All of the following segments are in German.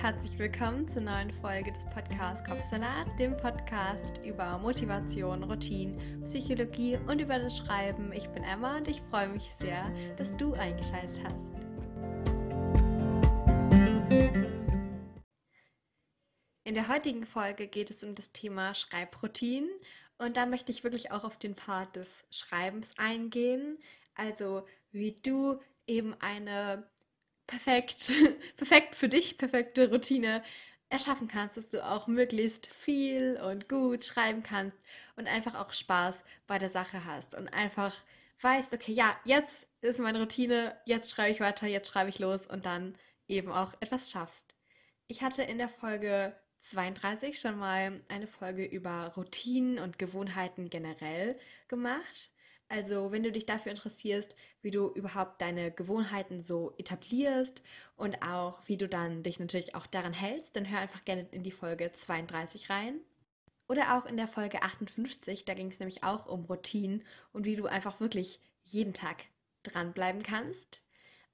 herzlich willkommen zur neuen Folge des Podcasts Kopfsalat, dem Podcast über Motivation, Routine, Psychologie und über das Schreiben. Ich bin Emma und ich freue mich sehr, dass du eingeschaltet hast. In der heutigen Folge geht es um das Thema Schreibroutinen und da möchte ich wirklich auch auf den Part des Schreibens eingehen, also wie du eben eine perfekt, perfekt für dich, perfekte Routine erschaffen kannst, dass du auch möglichst viel und gut schreiben kannst und einfach auch Spaß bei der Sache hast und einfach weißt, okay, ja, jetzt ist meine Routine, jetzt schreibe ich weiter, jetzt schreibe ich los und dann eben auch etwas schaffst. Ich hatte in der Folge 32 schon mal eine Folge über Routinen und Gewohnheiten generell gemacht. Also, wenn du dich dafür interessierst, wie du überhaupt deine Gewohnheiten so etablierst und auch wie du dann dich natürlich auch daran hältst, dann hör einfach gerne in die Folge 32 rein. Oder auch in der Folge 58, da ging es nämlich auch um Routinen und wie du einfach wirklich jeden Tag dranbleiben kannst.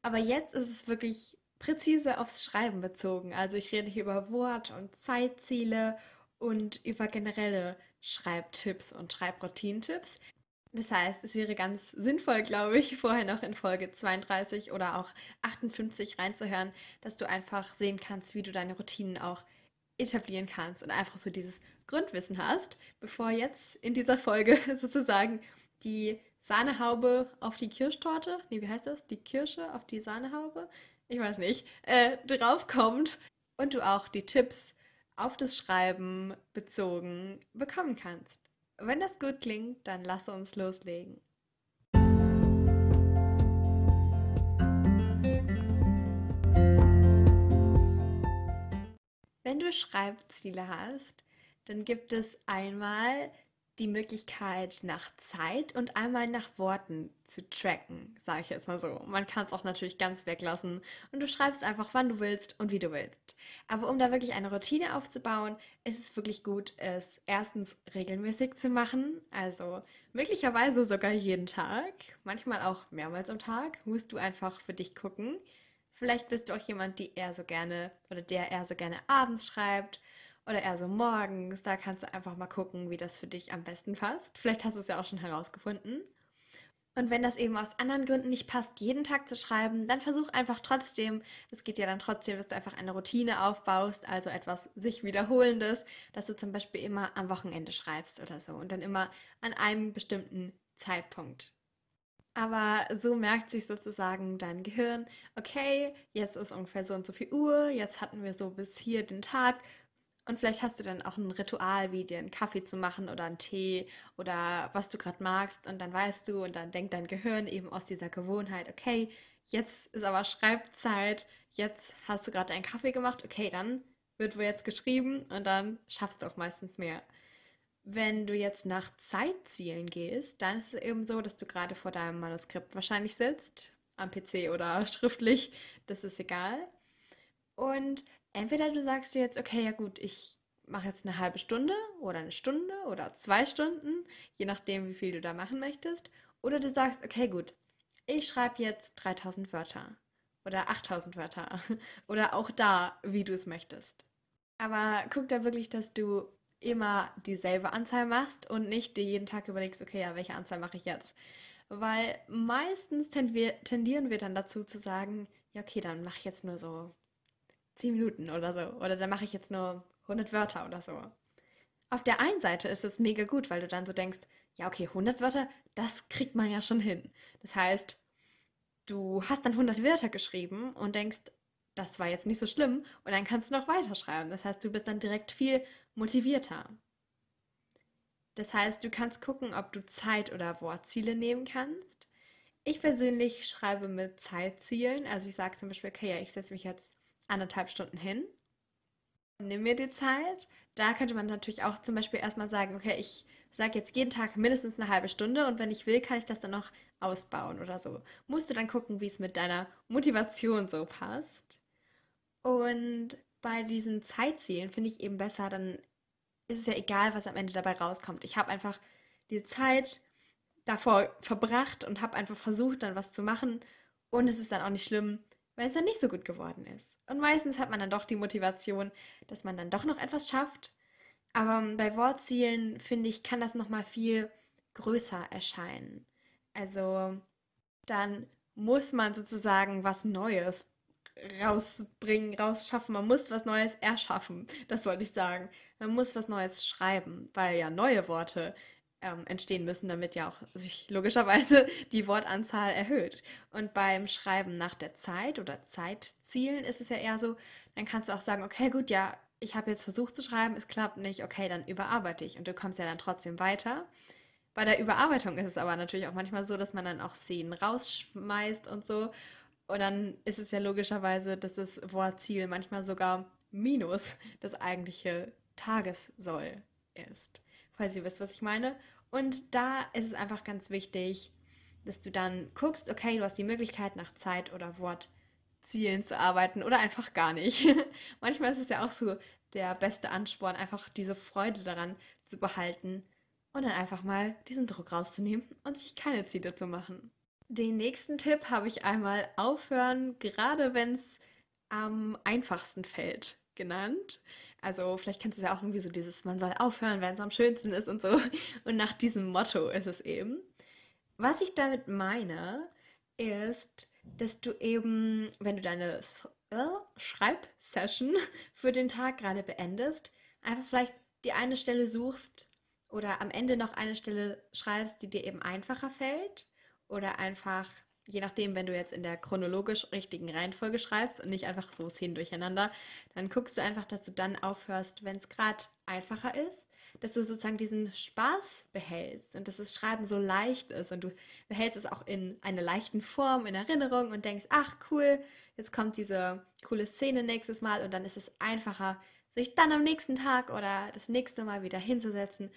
Aber jetzt ist es wirklich präzise aufs Schreiben bezogen. Also ich rede hier über Wort- und Zeitziele und über generelle Schreibtipps und Schreibroutinentipps. Das heißt, es wäre ganz sinnvoll, glaube ich, vorher noch in Folge 32 oder auch 58 reinzuhören, dass du einfach sehen kannst, wie du deine Routinen auch etablieren kannst und einfach so dieses Grundwissen hast, bevor jetzt in dieser Folge sozusagen die Sahnehaube auf die Kirschtorte, nee, wie heißt das? Die Kirsche auf die Sahnehaube, ich weiß nicht, äh, draufkommt und du auch die Tipps auf das Schreiben bezogen bekommen kannst. Wenn das gut klingt, dann lass uns loslegen. Wenn du Schreibziele hast, dann gibt es einmal die Möglichkeit, nach Zeit und einmal nach Worten zu tracken, sage ich jetzt mal so. Man kann es auch natürlich ganz weglassen und du schreibst einfach, wann du willst und wie du willst. Aber um da wirklich eine Routine aufzubauen, ist es wirklich gut, es erstens regelmäßig zu machen, also möglicherweise sogar jeden Tag, manchmal auch mehrmals am Tag, musst du einfach für dich gucken. Vielleicht bist du auch jemand, die eher so gerne oder der eher so gerne abends schreibt oder eher so morgens. Da kannst du einfach mal gucken, wie das für dich am besten passt. Vielleicht hast du es ja auch schon herausgefunden. Und wenn das eben aus anderen Gründen nicht passt, jeden Tag zu schreiben, dann versuch einfach trotzdem, das geht ja dann trotzdem, dass du einfach eine Routine aufbaust, also etwas sich wiederholendes, dass du zum Beispiel immer am Wochenende schreibst oder so und dann immer an einem bestimmten Zeitpunkt. Aber so merkt sich sozusagen dein Gehirn, okay, jetzt ist ungefähr so und so viel Uhr, jetzt hatten wir so bis hier den Tag und vielleicht hast du dann auch ein Ritual, wie dir einen Kaffee zu machen oder einen Tee oder was du gerade magst. Und dann weißt du und dann denkt dein Gehirn eben aus dieser Gewohnheit, okay, jetzt ist aber Schreibzeit, jetzt hast du gerade einen Kaffee gemacht, okay, dann wird wohl jetzt geschrieben und dann schaffst du auch meistens mehr. Wenn du jetzt nach Zeitzielen gehst, dann ist es eben so, dass du gerade vor deinem Manuskript wahrscheinlich sitzt, am PC oder schriftlich, das ist egal. Und entweder du sagst dir jetzt, okay, ja gut, ich mache jetzt eine halbe Stunde oder eine Stunde oder zwei Stunden, je nachdem, wie viel du da machen möchtest. Oder du sagst, okay, gut, ich schreibe jetzt 3000 Wörter oder 8000 Wörter oder auch da, wie du es möchtest. Aber guck da wirklich, dass du immer dieselbe Anzahl machst und nicht dir jeden Tag überlegst, okay, ja, welche Anzahl mache ich jetzt? Weil meistens tendieren wir dann dazu zu sagen, ja, okay, dann mache ich jetzt nur so 10 Minuten oder so. Oder dann mache ich jetzt nur 100 Wörter oder so. Auf der einen Seite ist es mega gut, weil du dann so denkst, ja, okay, 100 Wörter, das kriegt man ja schon hin. Das heißt, du hast dann 100 Wörter geschrieben und denkst, das war jetzt nicht so schlimm und dann kannst du noch weiterschreiben. Das heißt, du bist dann direkt viel motivierter. Das heißt, du kannst gucken, ob du Zeit- oder Wortziele nehmen kannst. Ich persönlich schreibe mit Zeitzielen. Also ich sage zum Beispiel, okay, ja, ich setze mich jetzt anderthalb Stunden hin. Nimm mir die Zeit. Da könnte man natürlich auch zum Beispiel erstmal sagen, okay, ich sage jetzt jeden Tag mindestens eine halbe Stunde und wenn ich will, kann ich das dann noch ausbauen oder so. Musst du dann gucken, wie es mit deiner Motivation so passt. Und bei diesen Zeitzielen finde ich eben besser, dann ist es ja egal, was am Ende dabei rauskommt. Ich habe einfach die Zeit davor verbracht und habe einfach versucht, dann was zu machen. Und es ist dann auch nicht schlimm, weil es dann nicht so gut geworden ist. Und meistens hat man dann doch die Motivation, dass man dann doch noch etwas schafft. Aber bei Wortzielen, finde ich, kann das nochmal viel größer erscheinen. Also dann muss man sozusagen was Neues rausbringen, rausschaffen. Man muss was Neues erschaffen. Das wollte ich sagen. Man muss was Neues schreiben, weil ja neue Worte ähm, entstehen müssen, damit ja auch sich logischerweise die Wortanzahl erhöht. Und beim Schreiben nach der Zeit oder Zeitzielen ist es ja eher so, dann kannst du auch sagen, okay, gut, ja, ich habe jetzt versucht zu schreiben, es klappt nicht, okay, dann überarbeite ich und du kommst ja dann trotzdem weiter. Bei der Überarbeitung ist es aber natürlich auch manchmal so, dass man dann auch Szenen rausschmeißt und so. Und dann ist es ja logischerweise, dass das Wortziel manchmal sogar minus das eigentliche Tagessoll ist. Falls ihr wisst, was ich meine. Und da ist es einfach ganz wichtig, dass du dann guckst, okay, du hast die Möglichkeit, nach Zeit oder Wortzielen zu arbeiten oder einfach gar nicht. Manchmal ist es ja auch so der beste Ansporn, einfach diese Freude daran zu behalten und dann einfach mal diesen Druck rauszunehmen und sich keine Ziele zu machen. Den nächsten Tipp habe ich einmal aufhören, gerade wenn es am einfachsten fällt, genannt. Also vielleicht kennst du ja auch irgendwie so dieses, man soll aufhören, wenn es am schönsten ist und so. Und nach diesem Motto ist es eben. Was ich damit meine, ist, dass du eben, wenn du deine äh, Schreibsession für den Tag gerade beendest, einfach vielleicht die eine Stelle suchst, oder am Ende noch eine Stelle schreibst, die dir eben einfacher fällt oder einfach, je nachdem, wenn du jetzt in der chronologisch richtigen Reihenfolge schreibst und nicht einfach so zehn durcheinander, dann guckst du einfach, dass du dann aufhörst, wenn es gerade einfacher ist, dass du sozusagen diesen Spaß behältst und dass das Schreiben so leicht ist und du behältst es auch in einer leichten Form, in Erinnerung und denkst, ach cool, jetzt kommt diese coole Szene nächstes Mal und dann ist es einfacher, sich dann am nächsten Tag oder das nächste Mal wieder hinzusetzen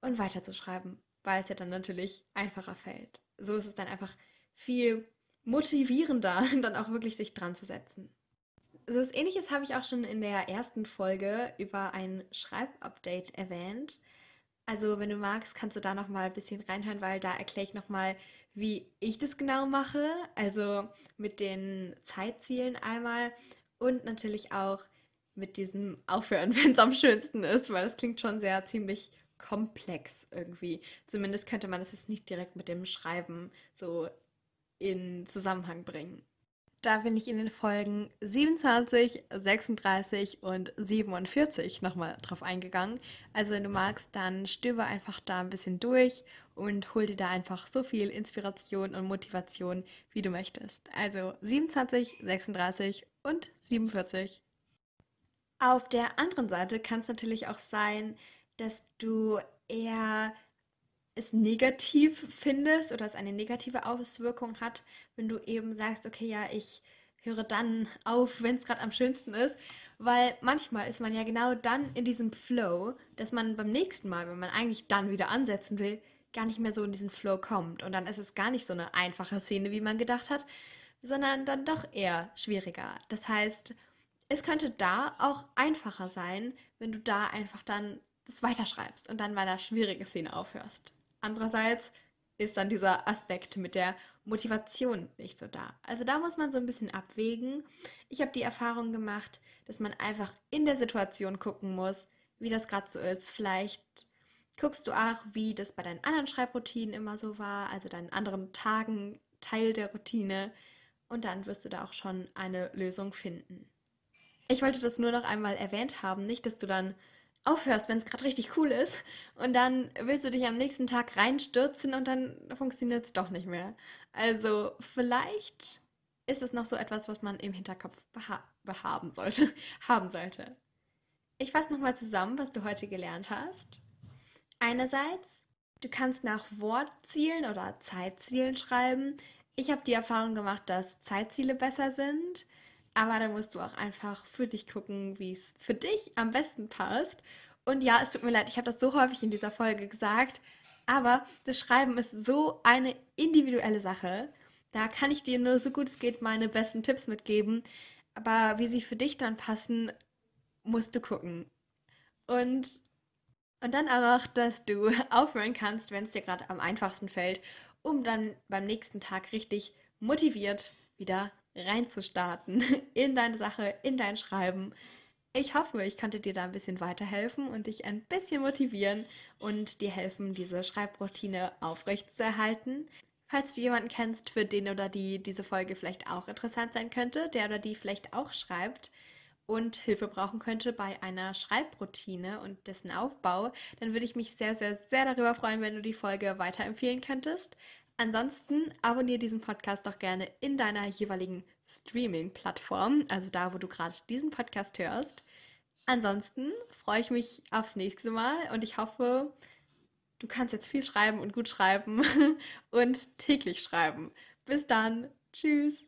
und weiterzuschreiben, weil es ja dann natürlich einfacher fällt. So ist es dann einfach viel motivierender, dann auch wirklich sich dran zu setzen. So was ähnliches habe ich auch schon in der ersten Folge über ein Schreibupdate erwähnt. Also, wenn du magst, kannst du da noch mal ein bisschen reinhören, weil da erkläre ich noch mal, wie ich das genau mache, also mit den Zeitzielen einmal und natürlich auch mit diesem Aufhören, wenn es am schönsten ist, weil das klingt schon sehr ziemlich komplex irgendwie. Zumindest könnte man das jetzt nicht direkt mit dem Schreiben so in Zusammenhang bringen. Da bin ich in den Folgen 27, 36 und 47 nochmal drauf eingegangen. Also wenn du magst, dann stöber einfach da ein bisschen durch und hol dir da einfach so viel Inspiration und Motivation, wie du möchtest. Also 27, 36 und 47. Auf der anderen Seite kann es natürlich auch sein, dass du eher es negativ findest oder es eine negative Auswirkung hat, wenn du eben sagst, okay, ja, ich höre dann auf, wenn es gerade am schönsten ist, weil manchmal ist man ja genau dann in diesem Flow, dass man beim nächsten Mal, wenn man eigentlich dann wieder ansetzen will, gar nicht mehr so in diesen Flow kommt und dann ist es gar nicht so eine einfache Szene, wie man gedacht hat, sondern dann doch eher schwieriger. Das heißt, es könnte da auch einfacher sein, wenn du da einfach dann das weiterschreibst und dann bei einer schwierigen Szene aufhörst. Andererseits ist dann dieser Aspekt mit der Motivation nicht so da. Also da muss man so ein bisschen abwägen. Ich habe die Erfahrung gemacht, dass man einfach in der Situation gucken muss, wie das gerade so ist. Vielleicht guckst du auch, wie das bei deinen anderen Schreibroutinen immer so war, also deinen anderen Tagen Teil der Routine. Und dann wirst du da auch schon eine Lösung finden. Ich wollte das nur noch einmal erwähnt haben, nicht, dass du dann aufhörst, wenn es gerade richtig cool ist. Und dann willst du dich am nächsten Tag reinstürzen und dann funktioniert es doch nicht mehr. Also vielleicht ist es noch so etwas, was man im Hinterkopf beha behaben sollte, haben sollte. Ich fasse nochmal zusammen, was du heute gelernt hast. Einerseits, du kannst nach Wortzielen oder Zeitzielen schreiben. Ich habe die Erfahrung gemacht, dass Zeitziele besser sind. Aber da musst du auch einfach für dich gucken, wie es für dich am besten passt. Und ja, es tut mir leid, ich habe das so häufig in dieser Folge gesagt, aber das Schreiben ist so eine individuelle Sache. Da kann ich dir nur so gut es geht meine besten Tipps mitgeben. Aber wie sie für dich dann passen, musst du gucken. Und, und dann auch noch, dass du aufhören kannst, wenn es dir gerade am einfachsten fällt, um dann beim nächsten Tag richtig motiviert wieder reinzustarten in deine Sache, in dein Schreiben. Ich hoffe, ich konnte dir da ein bisschen weiterhelfen und dich ein bisschen motivieren und dir helfen, diese Schreibroutine aufrechtzuerhalten. Falls du jemanden kennst, für den oder die diese Folge vielleicht auch interessant sein könnte, der oder die vielleicht auch schreibt und Hilfe brauchen könnte bei einer Schreibroutine und dessen Aufbau, dann würde ich mich sehr, sehr, sehr darüber freuen, wenn du die Folge weiterempfehlen könntest. Ansonsten abonniere diesen Podcast doch gerne in deiner jeweiligen Streaming-Plattform, also da, wo du gerade diesen Podcast hörst. Ansonsten freue ich mich aufs nächste Mal und ich hoffe, du kannst jetzt viel schreiben und gut schreiben und täglich schreiben. Bis dann. Tschüss.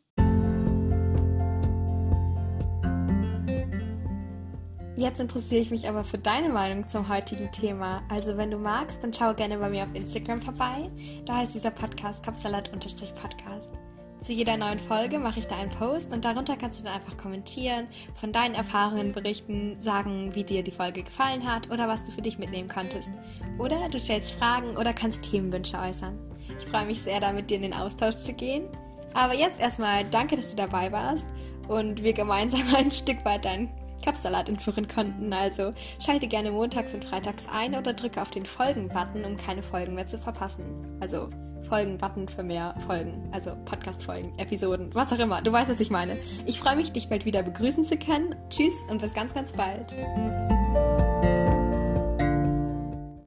Jetzt interessiere ich mich aber für deine Meinung zum heutigen Thema. Also wenn du magst, dann schau gerne bei mir auf Instagram vorbei. Da heißt dieser Podcast Kapsalat-Podcast. Zu jeder neuen Folge mache ich da einen Post und darunter kannst du dann einfach kommentieren, von deinen Erfahrungen berichten, sagen, wie dir die Folge gefallen hat oder was du für dich mitnehmen konntest. Oder du stellst Fragen oder kannst Themenwünsche äußern. Ich freue mich sehr, da mit dir in den Austausch zu gehen. Aber jetzt erstmal danke, dass du dabei warst und wir gemeinsam ein Stück weit deinen Kapsalat entführen konnten. Also schalte gerne montags und freitags ein oder drücke auf den Folgen-Button, um keine Folgen mehr zu verpassen. Also Folgen-Button für mehr Folgen, also Podcast-Folgen, Episoden, was auch immer. Du weißt, was ich meine. Ich freue mich, dich bald wieder begrüßen zu können. Tschüss und bis ganz, ganz bald.